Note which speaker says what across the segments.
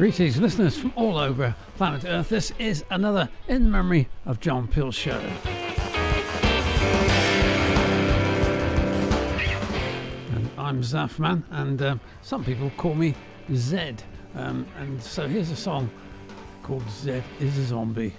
Speaker 1: Greetings, listeners from all over planet Earth. This is another In Memory of John Peel show. And I'm Zafman, and um, some people call me Zed. Um, and so here's a song called Zed is a Zombie.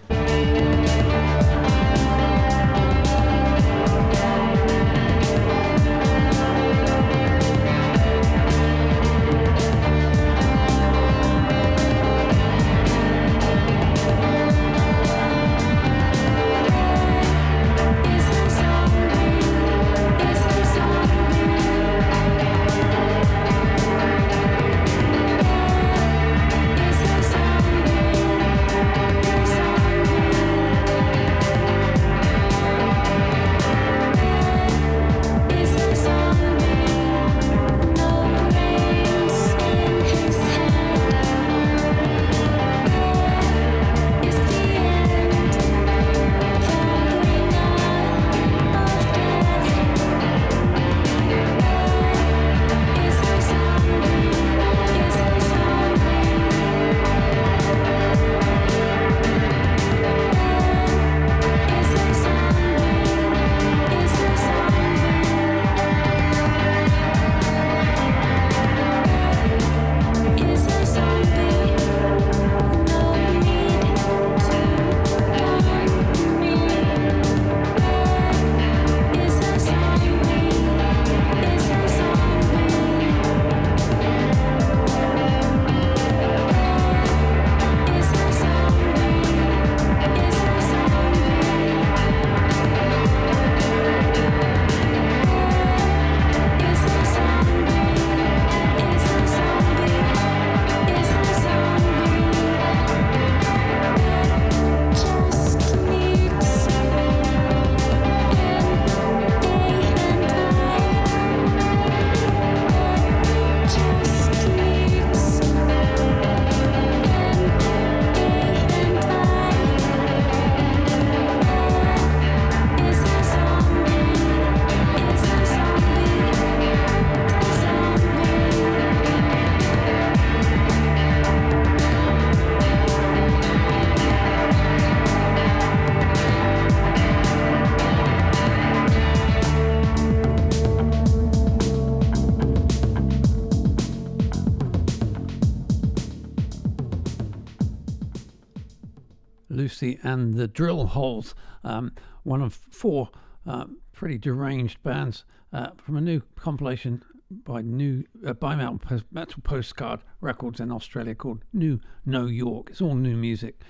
Speaker 1: Holes, um, one of four uh, pretty deranged bands uh, from a new compilation by new uh, by Metal, Metal Postcard Records in Australia called New No York. It's all new music.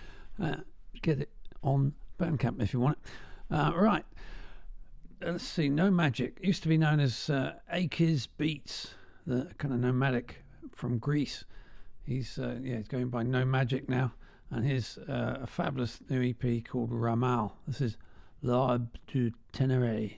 Speaker 1: Uh, get it on Bandcamp if you want it. Uh, right. Let's see. No Magic used to be known as uh, Akiz Beats, the kind of nomadic from Greece. He's uh, yeah, he's going by No Magic now and here's uh, a fabulous new EP called Ramal. This is L'Arbre du Ténéré.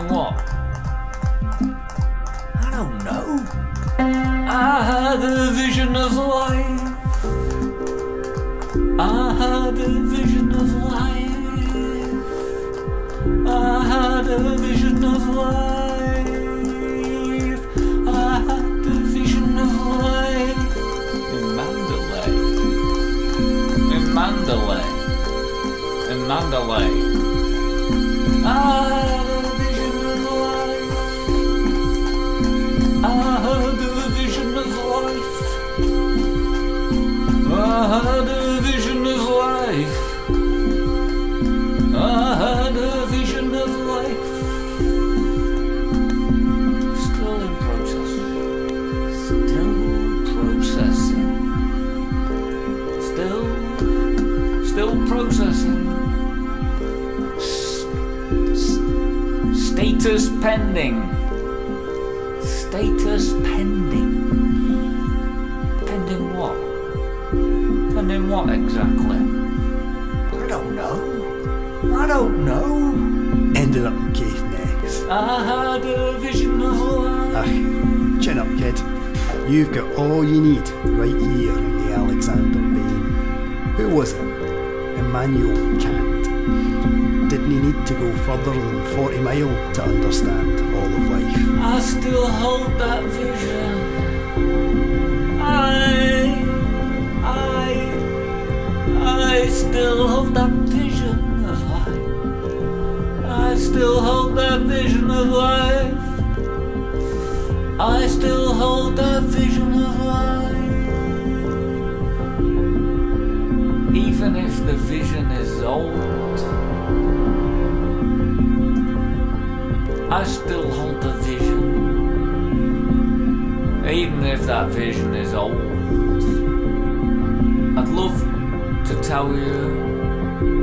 Speaker 2: Pending what? I don't know. I had a vision of life. I had a vision of life. I had a vision of life. I had a vision of life. In Mandalay. In Mandalay. In Mandalay. Status pending. Status pending. Pending what? Pending what exactly? I don't know. I don't know.
Speaker 3: Ended up in Caithness.
Speaker 2: I had a vision of life.
Speaker 3: Ach, chin up, kid. You've got all you need right here in the Alexander Bain. Who was it? Immanuel Kant. Didn't need to go further than 40 mile to understand all of life?
Speaker 2: I still hold that vision. I, I, I still hold that vision of life. I still hold that vision of life. I still hold that vision I still hold the vision. Even if that vision is old, I'd love to tell you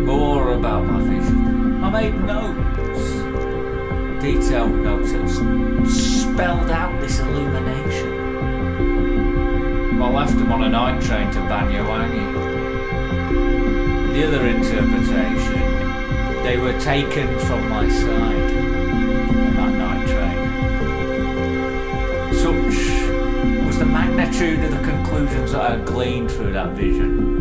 Speaker 2: more about my vision. I made notes, detailed notes spelled out this illumination. I left them on a night train to Banyuwangi. The other interpretation, they were taken from my side night train. Such was the magnitude of the conclusions that I gleaned through that vision.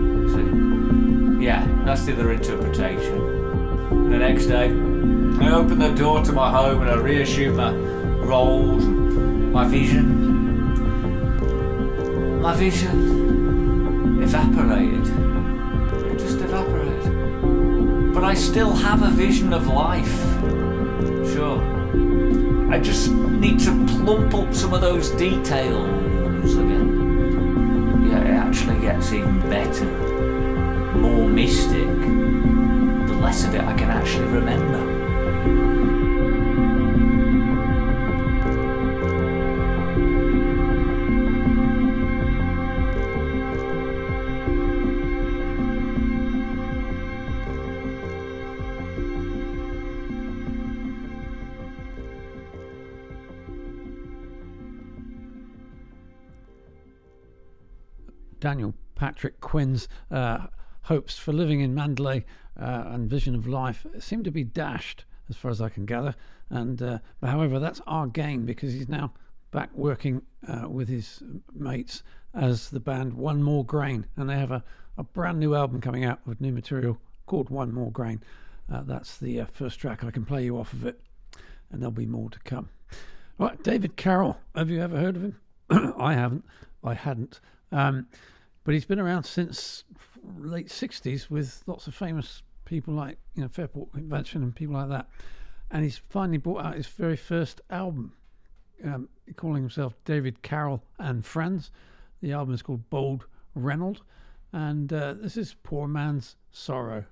Speaker 2: Yeah, that's the other interpretation. The next day, I opened the door to my home and I reassumed my roles, my vision. My vision evaporated. It just evaporated. But I still have a vision of life. I just need to plump up some of those details again. Yeah, it actually gets even better, more mystic. The less of it I can actually remember.
Speaker 4: Daniel Patrick Quinn's uh, hopes for living in Mandalay uh, and vision of life seem to be dashed, as far as I can gather. And uh, however, that's our gain because he's now back working uh, with his mates as the band One More Grain, and they have a, a brand new album coming out with new material called One More Grain. Uh, that's the uh, first track. I can play you off of it, and there'll be more to come. Right, David Carroll. Have you ever heard of him? I haven't. I hadn't. Um, but he's been around since late 60s with lots of famous people like you know Fairport Convention and people like that. And he's finally brought out his very first album, um, calling himself David Carroll and Friends. The album is called Bold Reynolds, and uh, this is Poor Man's Sorrow.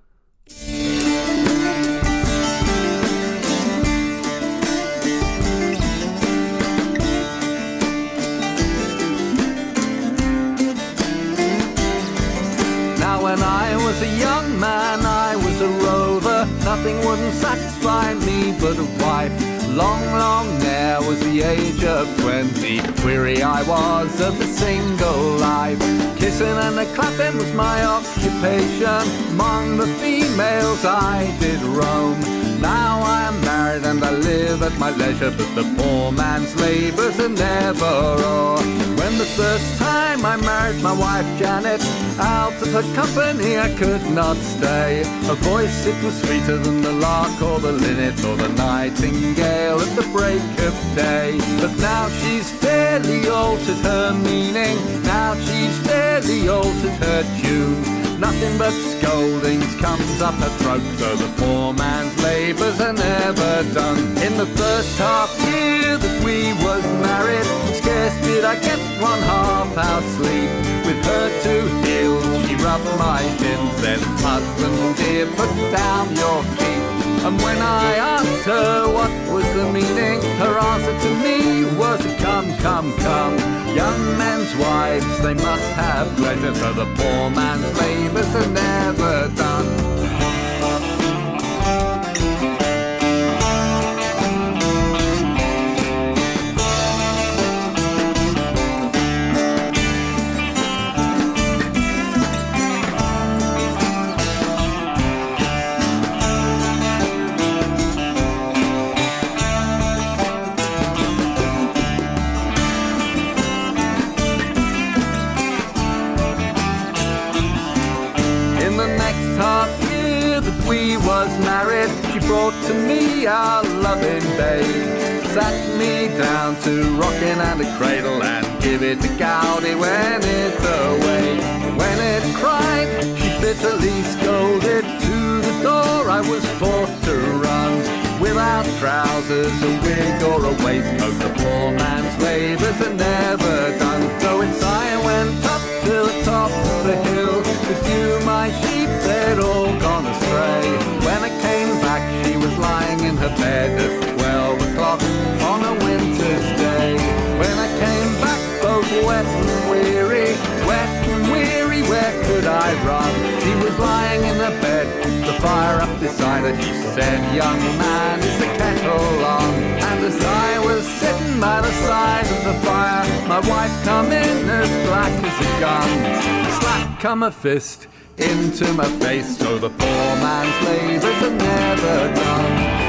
Speaker 5: Was a young man, I was a rover. Nothing wouldn't satisfy me but a wife. Long, long there was the age of twenty. Weary I was of the single life. Kissing and a clapping was my occupation. Among the females I did roam. Now I am married and I live at my leisure, but the poor man's labours are never o'er. When the first time I married my wife Janet, out of her company I could not stay. Her voice it was sweeter than the lark or the linnet or the nightingale at the break of day. But now she's fairly altered her meaning. Now she's fairly altered her tune. Nothing but scoldings comes up her throat, so the poor man's labours are never done. In the first half year that we was married, scarce did I get one half hour's sleep. With her two heels, she rubbed my shins, then husband dear, put down your feet. And when I asked her what was the meaning, her answer to me was come, come, come. Young men's wives, they must have pleasure, for the poor man's labours are never done. Brought to me our loving babe. Sat me down to rocking and a cradle and give it to Gowdy when it's away. When it cried, she bitterly scolded. To the door I was forced to run. Without trousers, a wig or a waistcoat, the poor man's labours are never done. So it's I went up to the top of the hill to view my sheep, they'd all gone astray. When I her bed at twelve o'clock on a winter's day. When I came back, both wet and weary, wet and weary, where could I run? She was lying in her bed, the fire up beside her. She said, Young man, is the kettle on? And as I was sitting by the side of the fire, my wife come in as black as a gun. Slap come a fist into my face, so the poor man's labours are never done.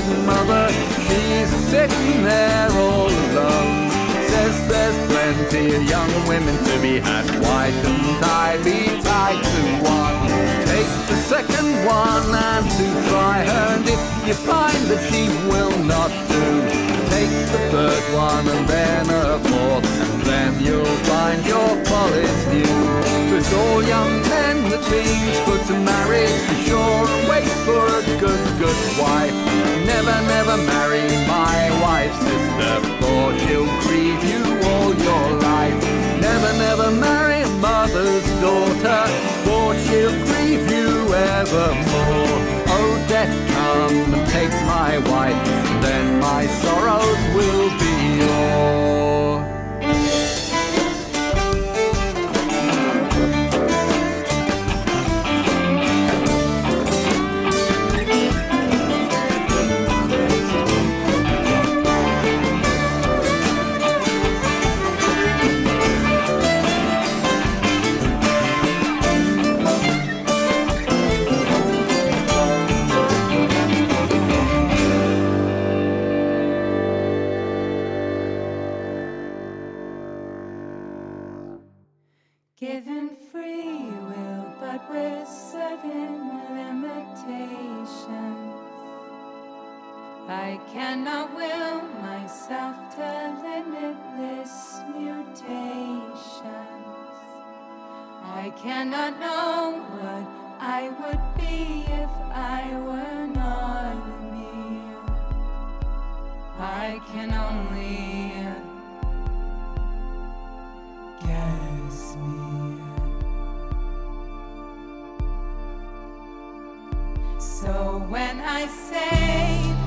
Speaker 5: Aged mother. She's sitting there all alone. Says there's plenty of young women to be had. Why shouldn't I be tied to one? Take the second one and to try her. And if you find that she will not do, take the third one and then a fourth. And then you'll find your folly's new. So it's all young men that means good to marry. Be sure for a good, good wife. Never, never marry my wife's sister, for she'll grieve you all your life. Never, never marry
Speaker 6: mother's daughter, for she'll grieve you evermore. Oh, death, come and take my wife, then my sorrows will be yours. and I will myself to limitless mutations. I cannot know what I would be if I were not me. I can only guess me. So when I say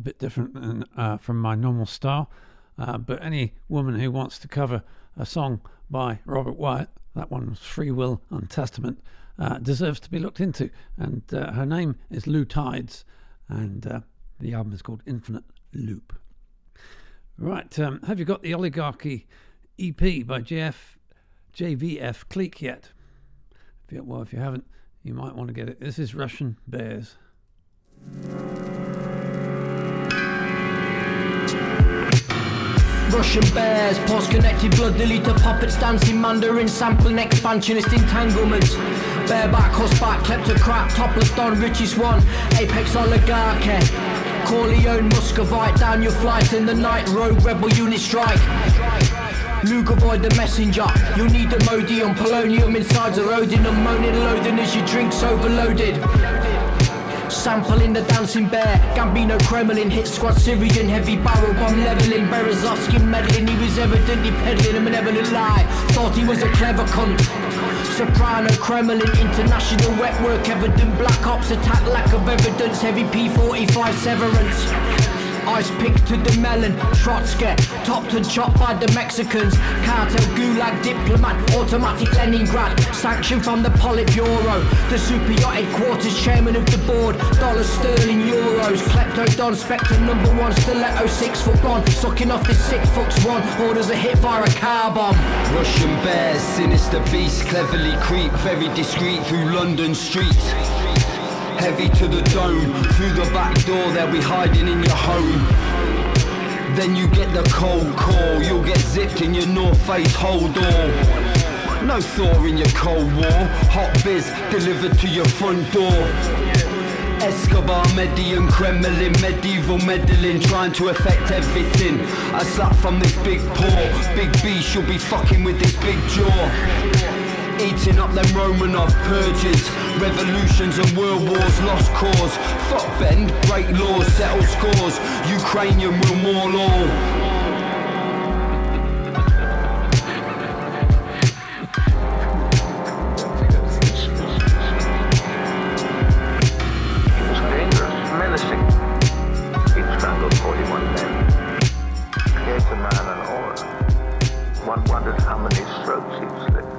Speaker 4: a bit different than, uh, from my normal style. Uh, but any woman who wants to cover a song by Robert Wyatt, that one was Free Will and Testament, uh, deserves to be looked into. And uh, her name is Lou Tides, and uh, the album is called Infinite Loop. Right, um, have you got the Oligarchy EP by JF, JVF Clique yet? If you, well, if you haven't, you might want to get it. This is Russian Bears.
Speaker 7: Russian bears, pause connected blood deleter puppets dancing Mandarin sampling expansionist entanglements. Bareback, horseback, kleptocrat, topless don, richest one, apex oligarchy. Corleone, Muscovite, down your flight in the night, rogue rebel unit strike. Luke avoid the messenger. You'll need the Imodium, polonium insides eroding and moaning loathing as your drink's overloaded. Sampling the dancing bear, Gambino Kremlin, hit squad Syrian, heavy barrel bomb leveling, Berezovsky meddling, he was evidently peddling a malevolent lie, thought he was a clever cunt. Soprano Kremlin, international wet work, evident black ops attack, lack of evidence, heavy P45 severance. Ice picked to the melon, Trotsky, topped and chopped by the Mexicans. Cartel, gulag, diplomat, automatic Leningrad, sanctioned from the Politburo. The super yacht headquarters, chairman of the board, dollars, sterling, euros. Klepto Don, Spectre number one, stiletto, six foot one, sucking off this six foot one. Orders a hit via a car bomb.
Speaker 8: Russian bears, sinister beasts, cleverly creep, very discreet through London streets. Heavy to the dome, through the back door, they'll be hiding in your home. Then you get the cold call, you'll get zipped in your North Face hold door. No thaw in your Cold War, hot biz delivered to your front door. Escobar, Medellín, Kremlin, medieval meddling, trying to affect everything. A slap from this big paw, big beast, you'll be fucking with this big jaw. Eating up them Romanov purges, revolutions and world wars, lost cause. Fuck bend, break laws, settle scores. Ukrainian will maul all.
Speaker 9: He was dangerous, menacing. He'd strangled 41 men. Gave the man an aura. One wondered how many strokes he'd.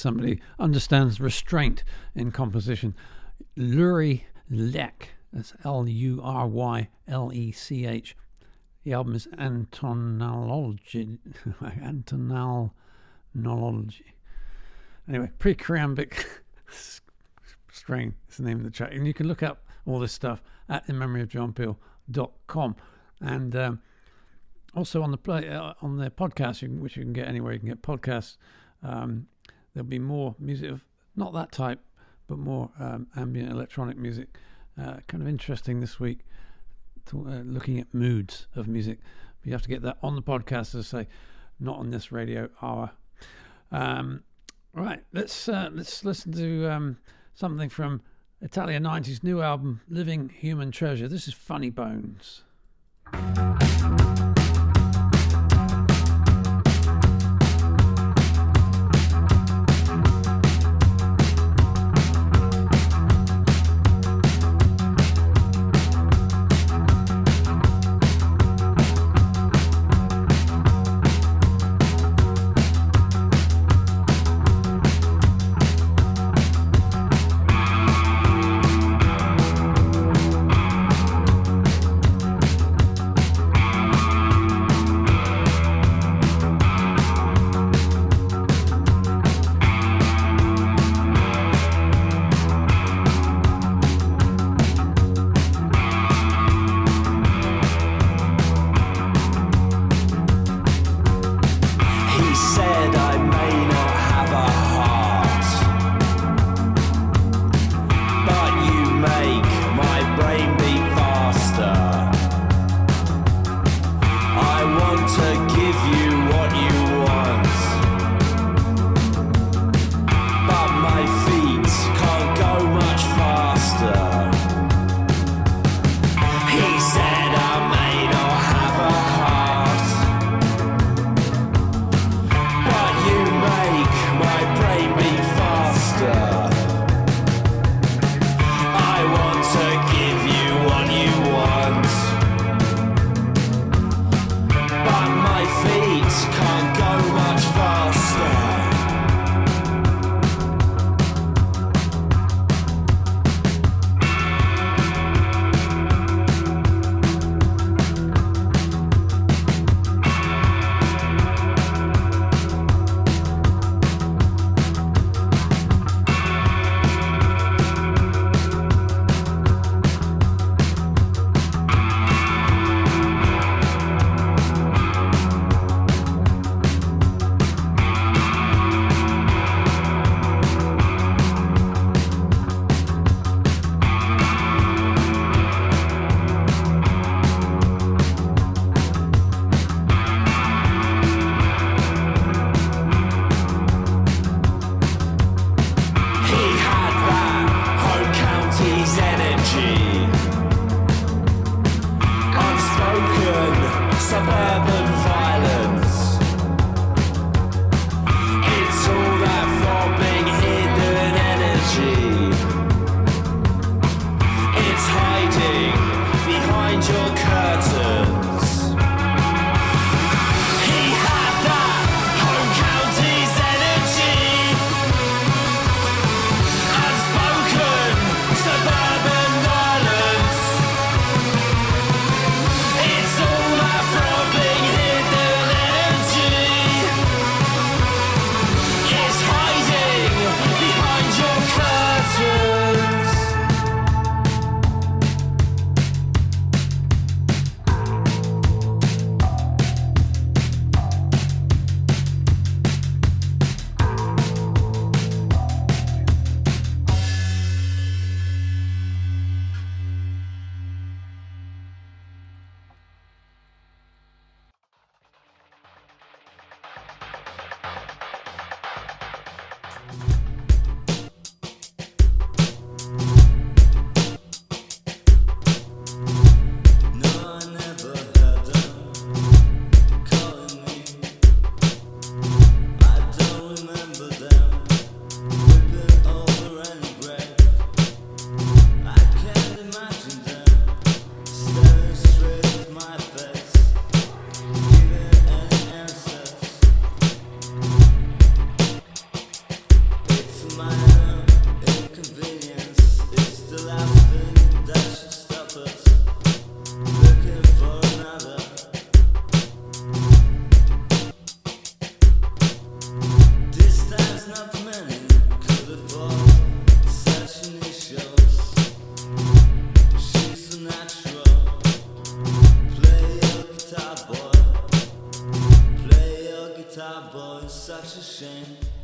Speaker 4: Somebody understands restraint in composition. Lury Lech. That's L U R Y L E C H. The album is Antonology. Antonology. Anyway, pre-Creambic strain is the name of the track. And you can look up all this stuff at inmemoryofjohnpeel.com. And um, also on the play uh, on their podcast, you can, which you can get anywhere. You can get podcasts. Um, there'll be more music of not that type, but more um, ambient electronic music. Uh, kind of interesting this week, to, uh, looking at moods of music. You have to get that on the podcast, as I say, not on this radio hour. Um, right, let's uh, let's listen to um, something from Italia '90s new album, Living Human Treasure. This is Funny Bones.
Speaker 10: Guitar boy such a shame.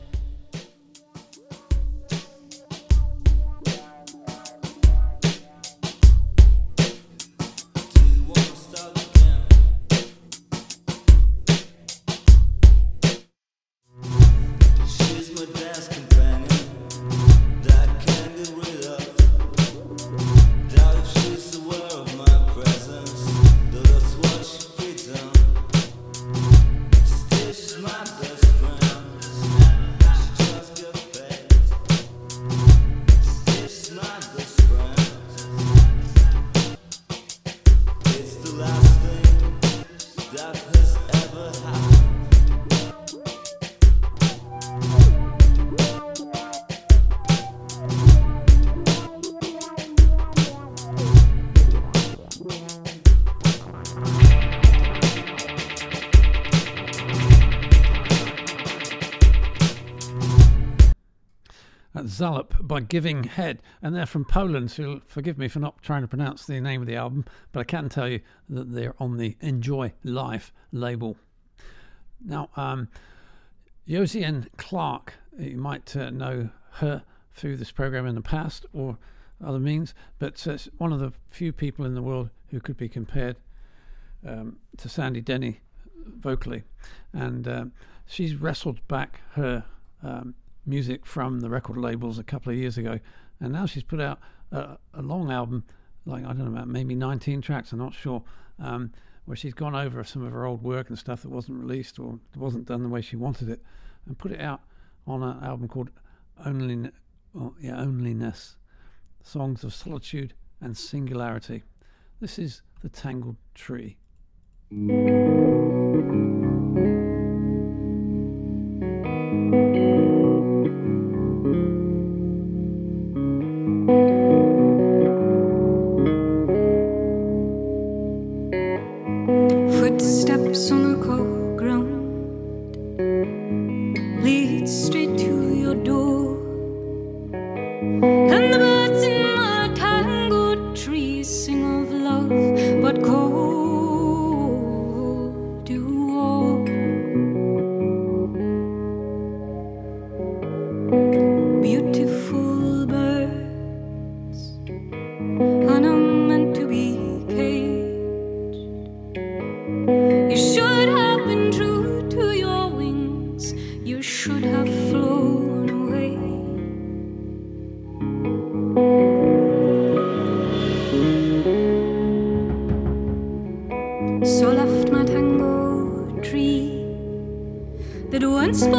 Speaker 4: By Giving Head, and they're from Poland. So you'll forgive me for not trying to pronounce the name of the album, but I can tell you that they're on the Enjoy Life label. Now, um, Josienne Clarke, you might uh, know her through this program in the past or other means, but uh, one of the few people in the world who could be compared um, to Sandy Denny vocally, and um, she's wrestled back her um, music from the record labels a couple of years ago, and now she's put out a, a long album, like I don't know about maybe 19 tracks, I'm not sure, um, where she's gone over some of her old work and stuff that wasn't released or wasn't done the way she wanted it, and put it out on an album called Only, oh, yeah, Onlyness, songs of solitude and singularity. This is the Tangled Tree.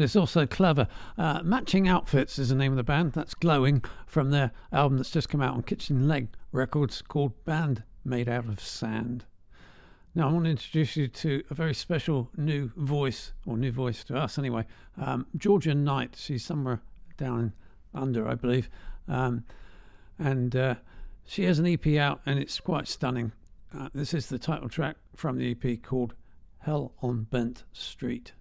Speaker 11: but it's
Speaker 4: also clever. Uh, Matching Outfits is the name of the band. That's glowing from their album that's just come out on Kitchen Leg Records called Band Made Out of Sand. Now, I want to introduce you to a very special new voice, or new voice to us anyway. Um, Georgia Knight. She's somewhere down under, I believe. Um, and uh, she has an EP out, and it's quite stunning. Uh, this is the title track from the EP called Hell on Bent Street.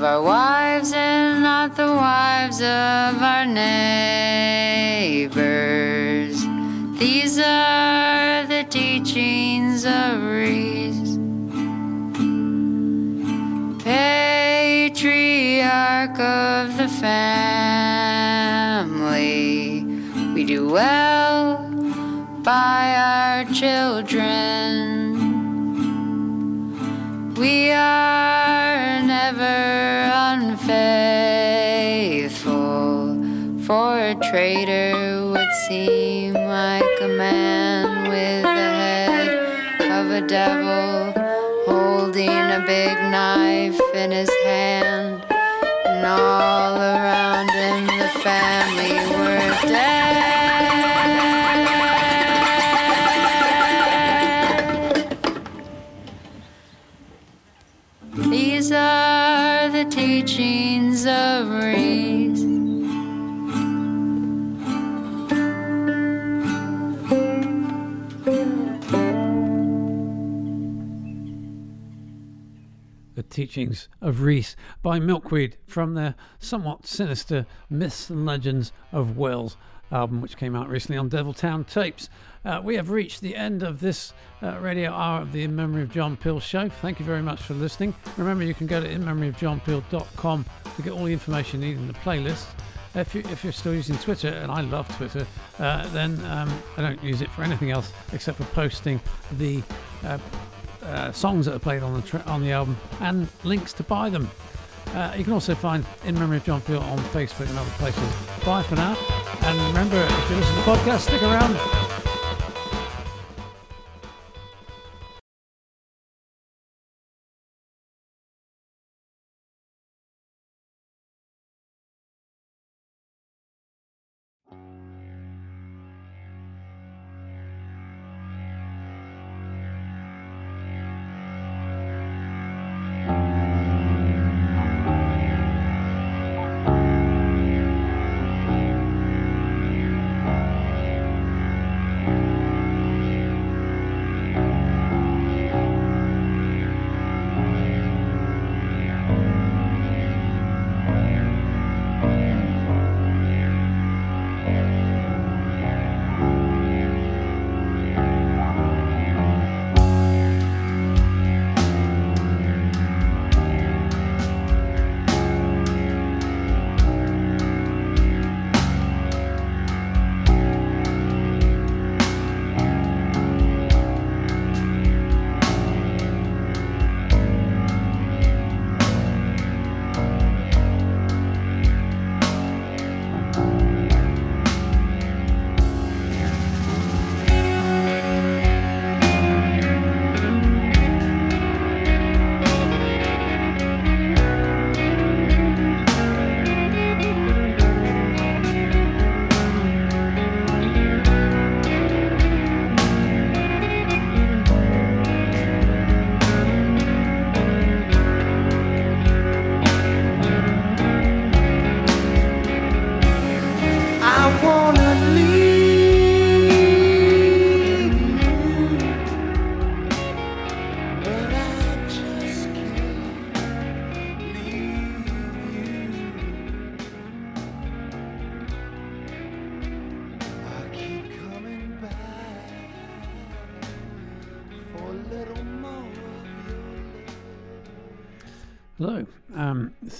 Speaker 11: Love our wives and not the wives of our neighbors. These are the teachings of Reese, patriarch of the family. We do well by our children. We are traitor would seem like a man with the head of a devil, holding a big knife in his hand, and all around Teachings of Reese
Speaker 4: by Milkweed from their somewhat sinister Myths and Legends of Wales album, which came out recently on Deviltown Tapes. Uh, we have reached the end of this uh, radio hour of the In Memory of John Peel show. Thank you very much for listening. Remember, you can go to inmemoryofjohnpeel.com to get all the information you need in the playlist. If, you, you're still using Twitter, and I love Twitter, uh, then um, I don't use it for anything else except for posting the uh, songs that are played on the tra- on the album and links to buy them. Uh, you can also find In Memory of John Peel on Facebook and other places. Bye for now. And remember, if you listen to the podcast, stick around.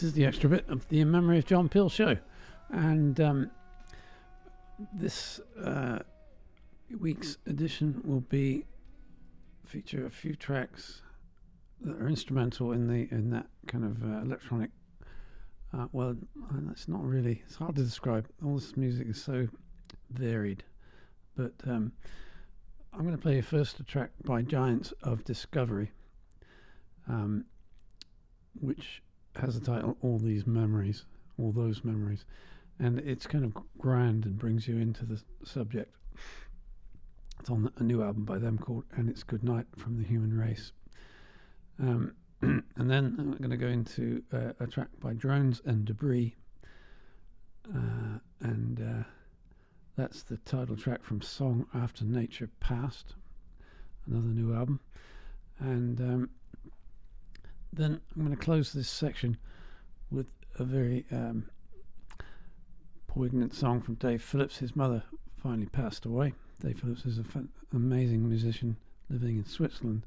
Speaker 4: This is the extra bit of the In Memory of John Peel show. And um, this uh, week's edition will be feature a few tracks that are instrumental in the in that kind of uh, electronic. Uh, well, that's not really. It's hard to describe. All this music is so varied, but um, I'm going to play first a track by Giants of Discovery, um, which has the title "All These Memories," all those memories, and it's kind of grand and brings you into the subject. It's on a new album by them called And It's Good Night from the Human Race. Um, and then I'm going to go into uh, a track by Drones and Debris. Uh, and uh, that's the title track from Song After Nature Past, another new album. And um, then I'm going to close this section with a very um, poignant song from Dave Phillips. His mother finally passed away. Dave Phillips is an amazing musician living in Switzerland.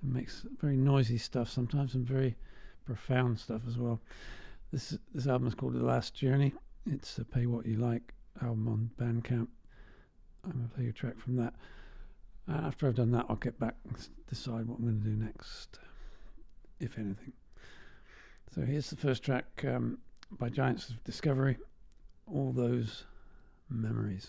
Speaker 4: He makes very noisy stuff sometimes and very profound stuff as well. This this album is called The Last Journey. It's a Pay What You Like album on Bandcamp. I'm going to play you a track from that. Uh, after I've done that, I'll get back and decide what I'm going to do next, if anything. So here's the first track um, by Giants of Discovery. All those memories.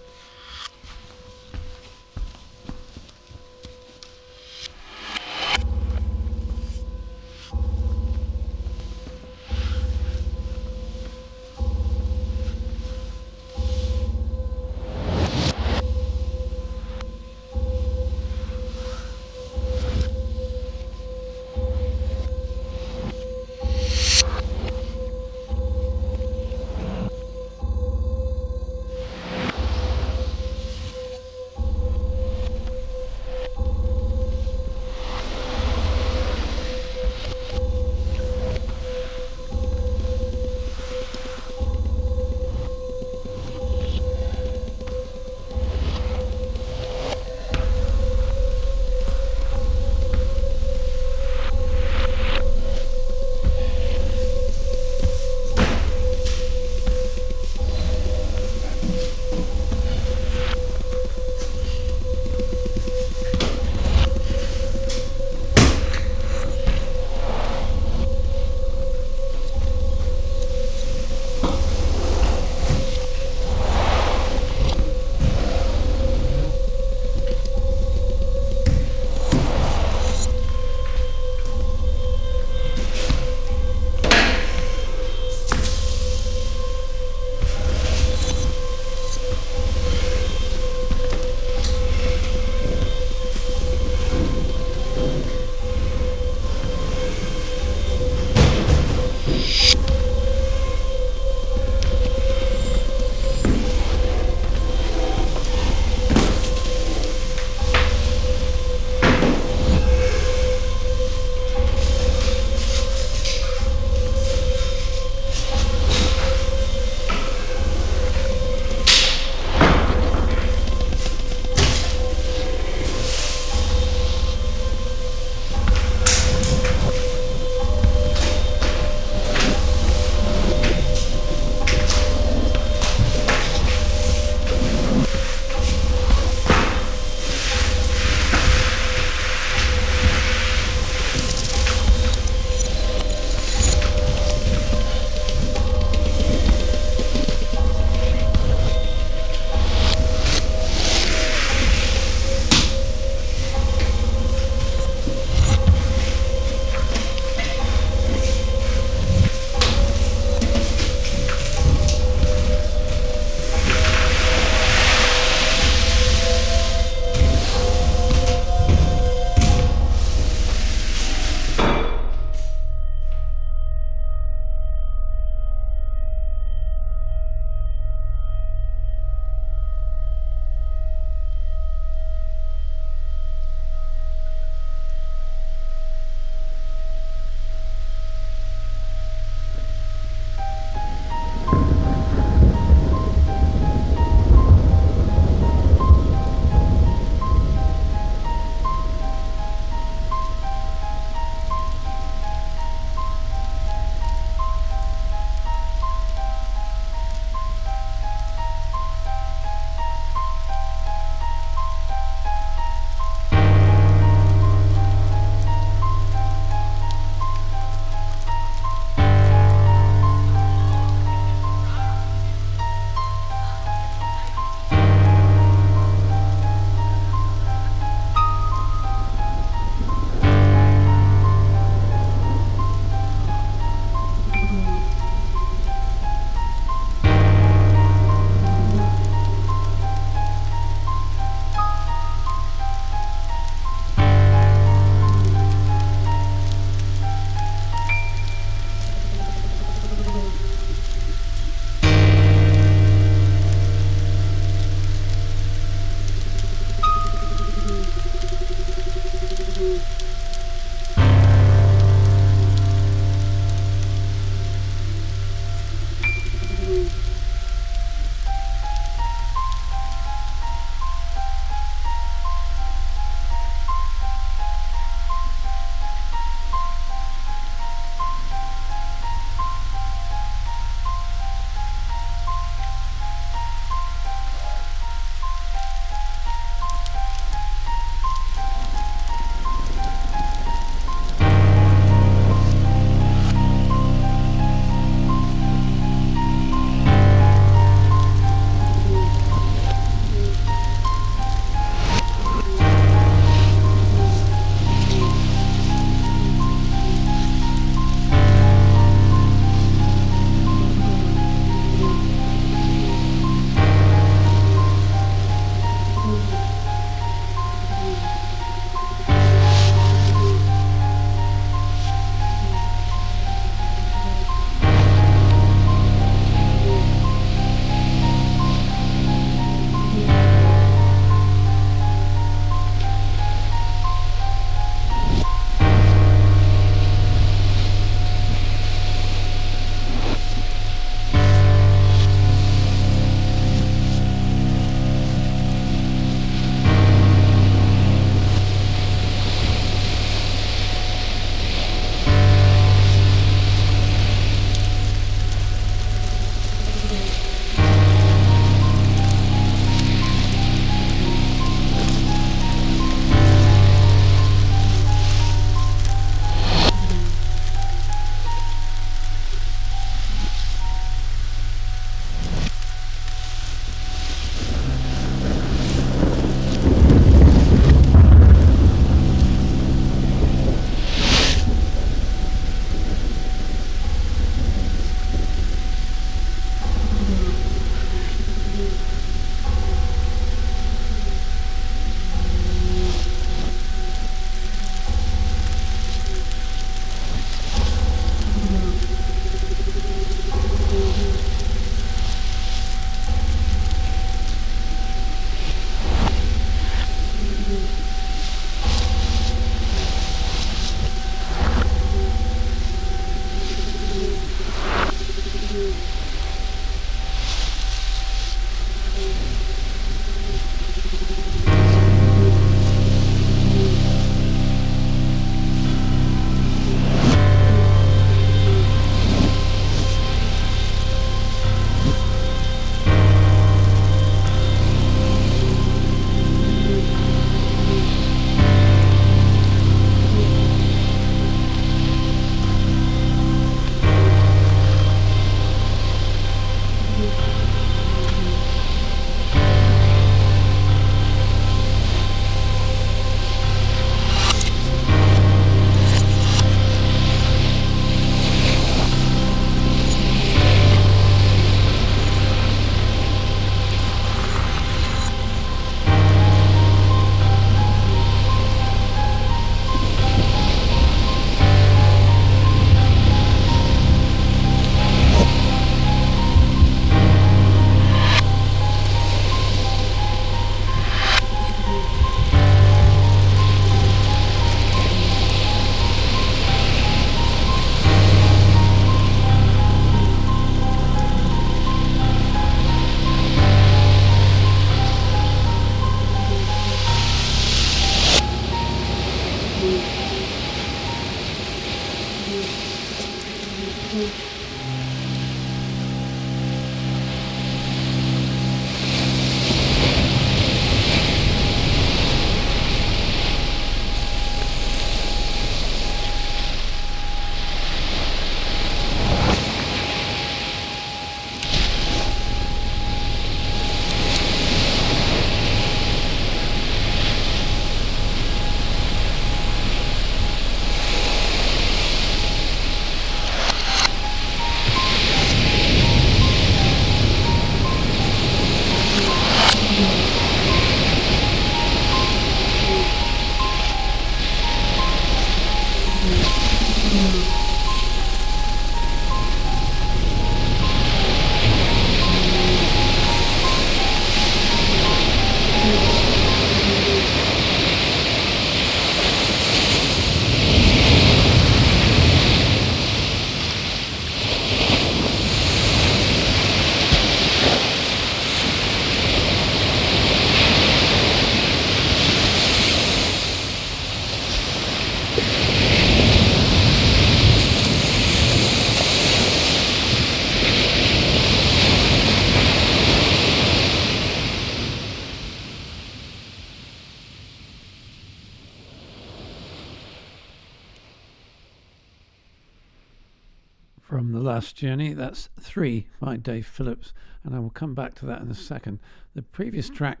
Speaker 4: Journey. That's three by Dave Phillips, and I will come back to that in a second. The previous track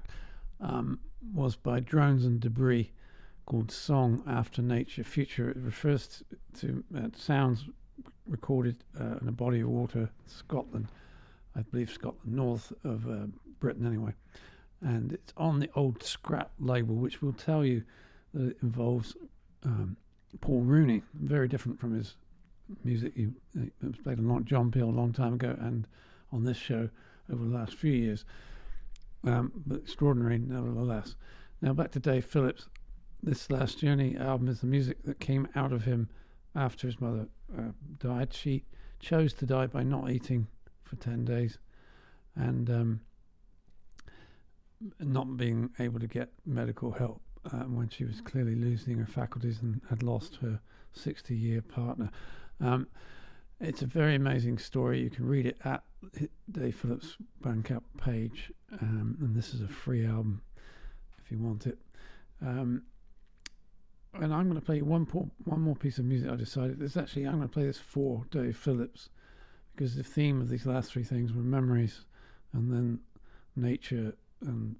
Speaker 4: um, was by Drones and Debris called Song After Nature Future. It refers to uh, sounds recorded uh, in a body of water, Scotland, I believe Scotland, north of uh, Britain anyway. And it's on the old scrap label, which will tell you that it involves um, Paul Rooney, very different from his music you was played a lot John Peel a long time ago and on this show over the last few years. Um, but extraordinary nevertheless. Now back to Dave Phillips. This last journey album is the music that came out of him after his mother uh, died. She chose to die by not eating for ten days, and um, not being able to get medical help uh, when she was clearly losing her faculties and had lost her 60 year partner. Um, it's a very amazing story. You can read it at Dave Phillips' Bandcamp page, um, and this is a free album if you want it. Um, and I'm going to play one po- one more piece of music. I decided this actually I'm going to play this for Dave Phillips because the theme of these last three things were memories, and then nature and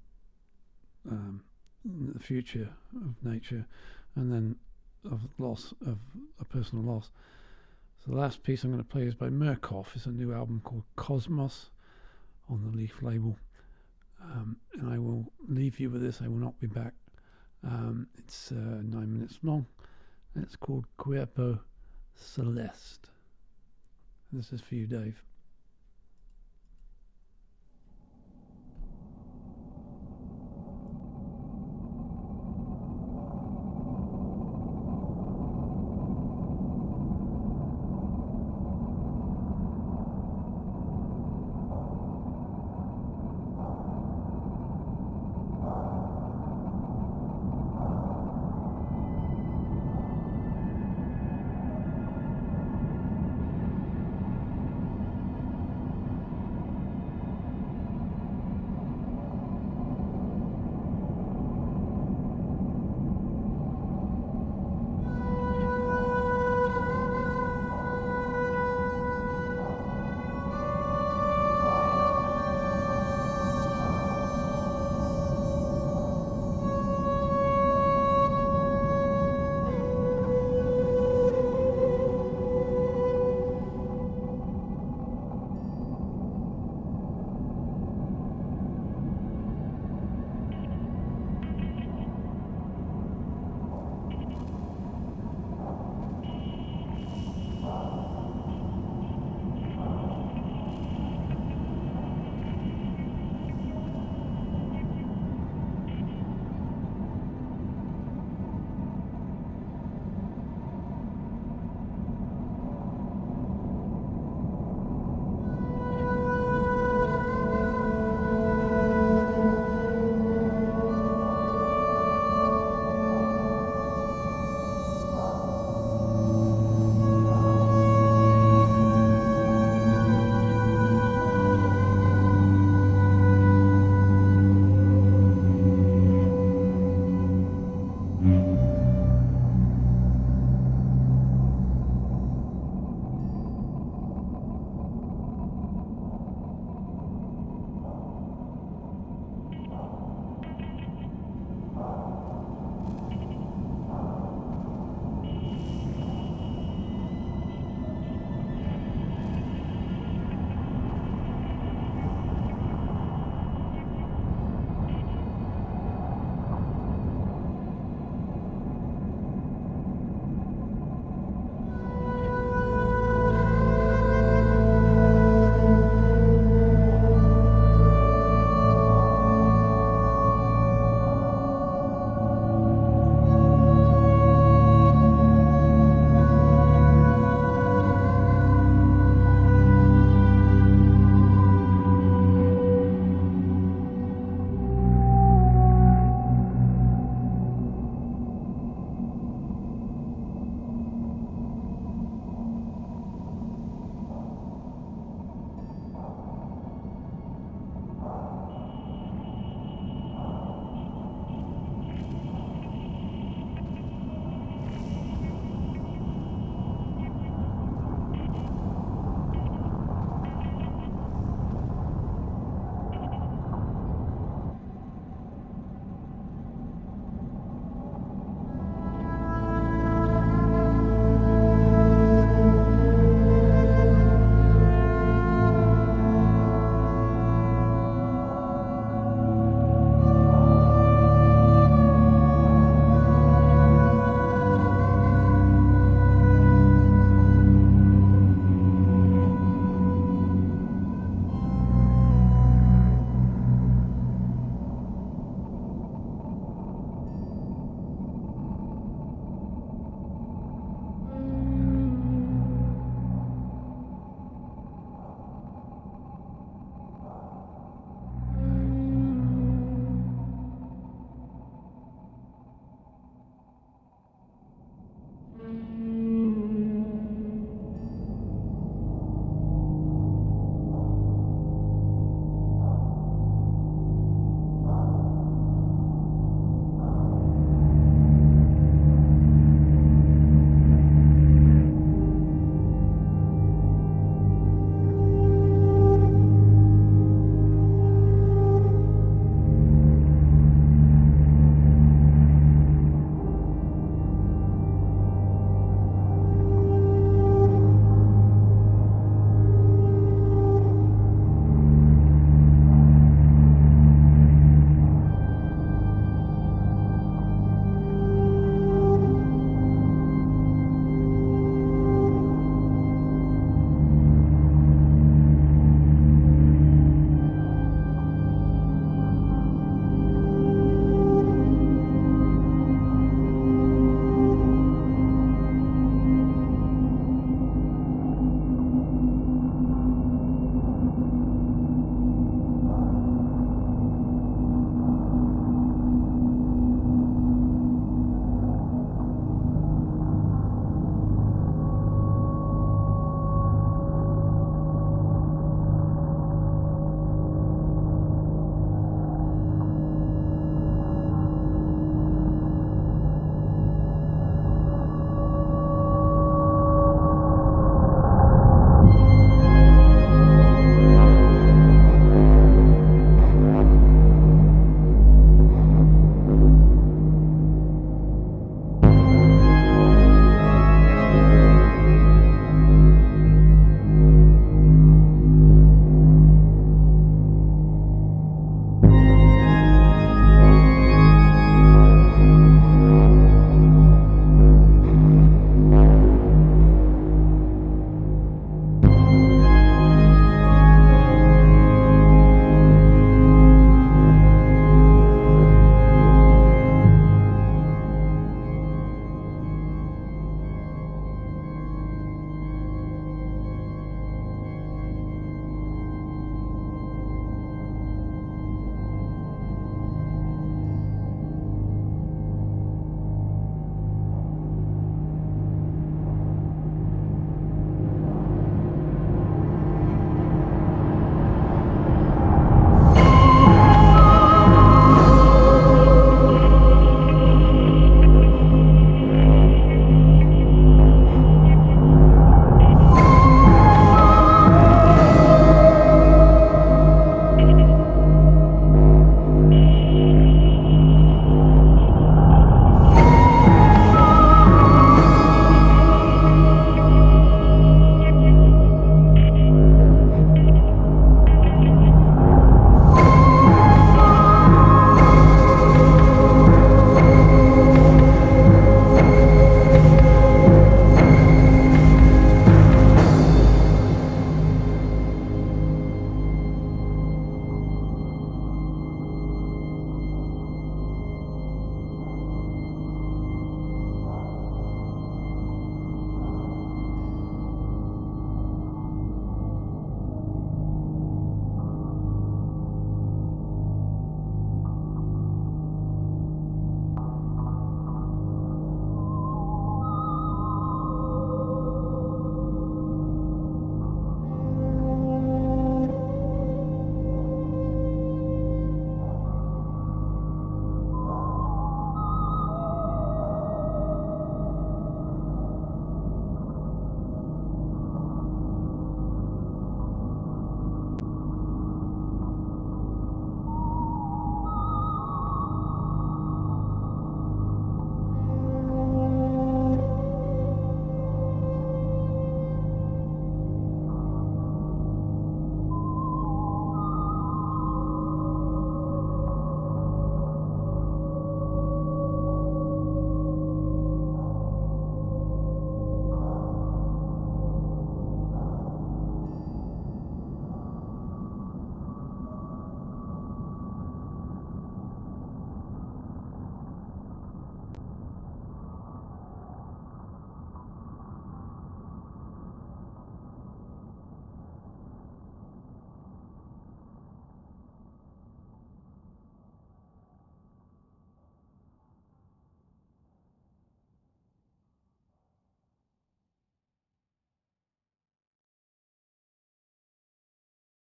Speaker 4: um, the future of nature, and then of loss of a personal loss. The last piece I'm going to play is by Murcof. It's a new album called Cosmos on the Leaf label. Um, and I will leave you with this. I will not be back. Um, it's uh, nine minutes long. And it's called Cuerpo Celeste. This is for you, Dave.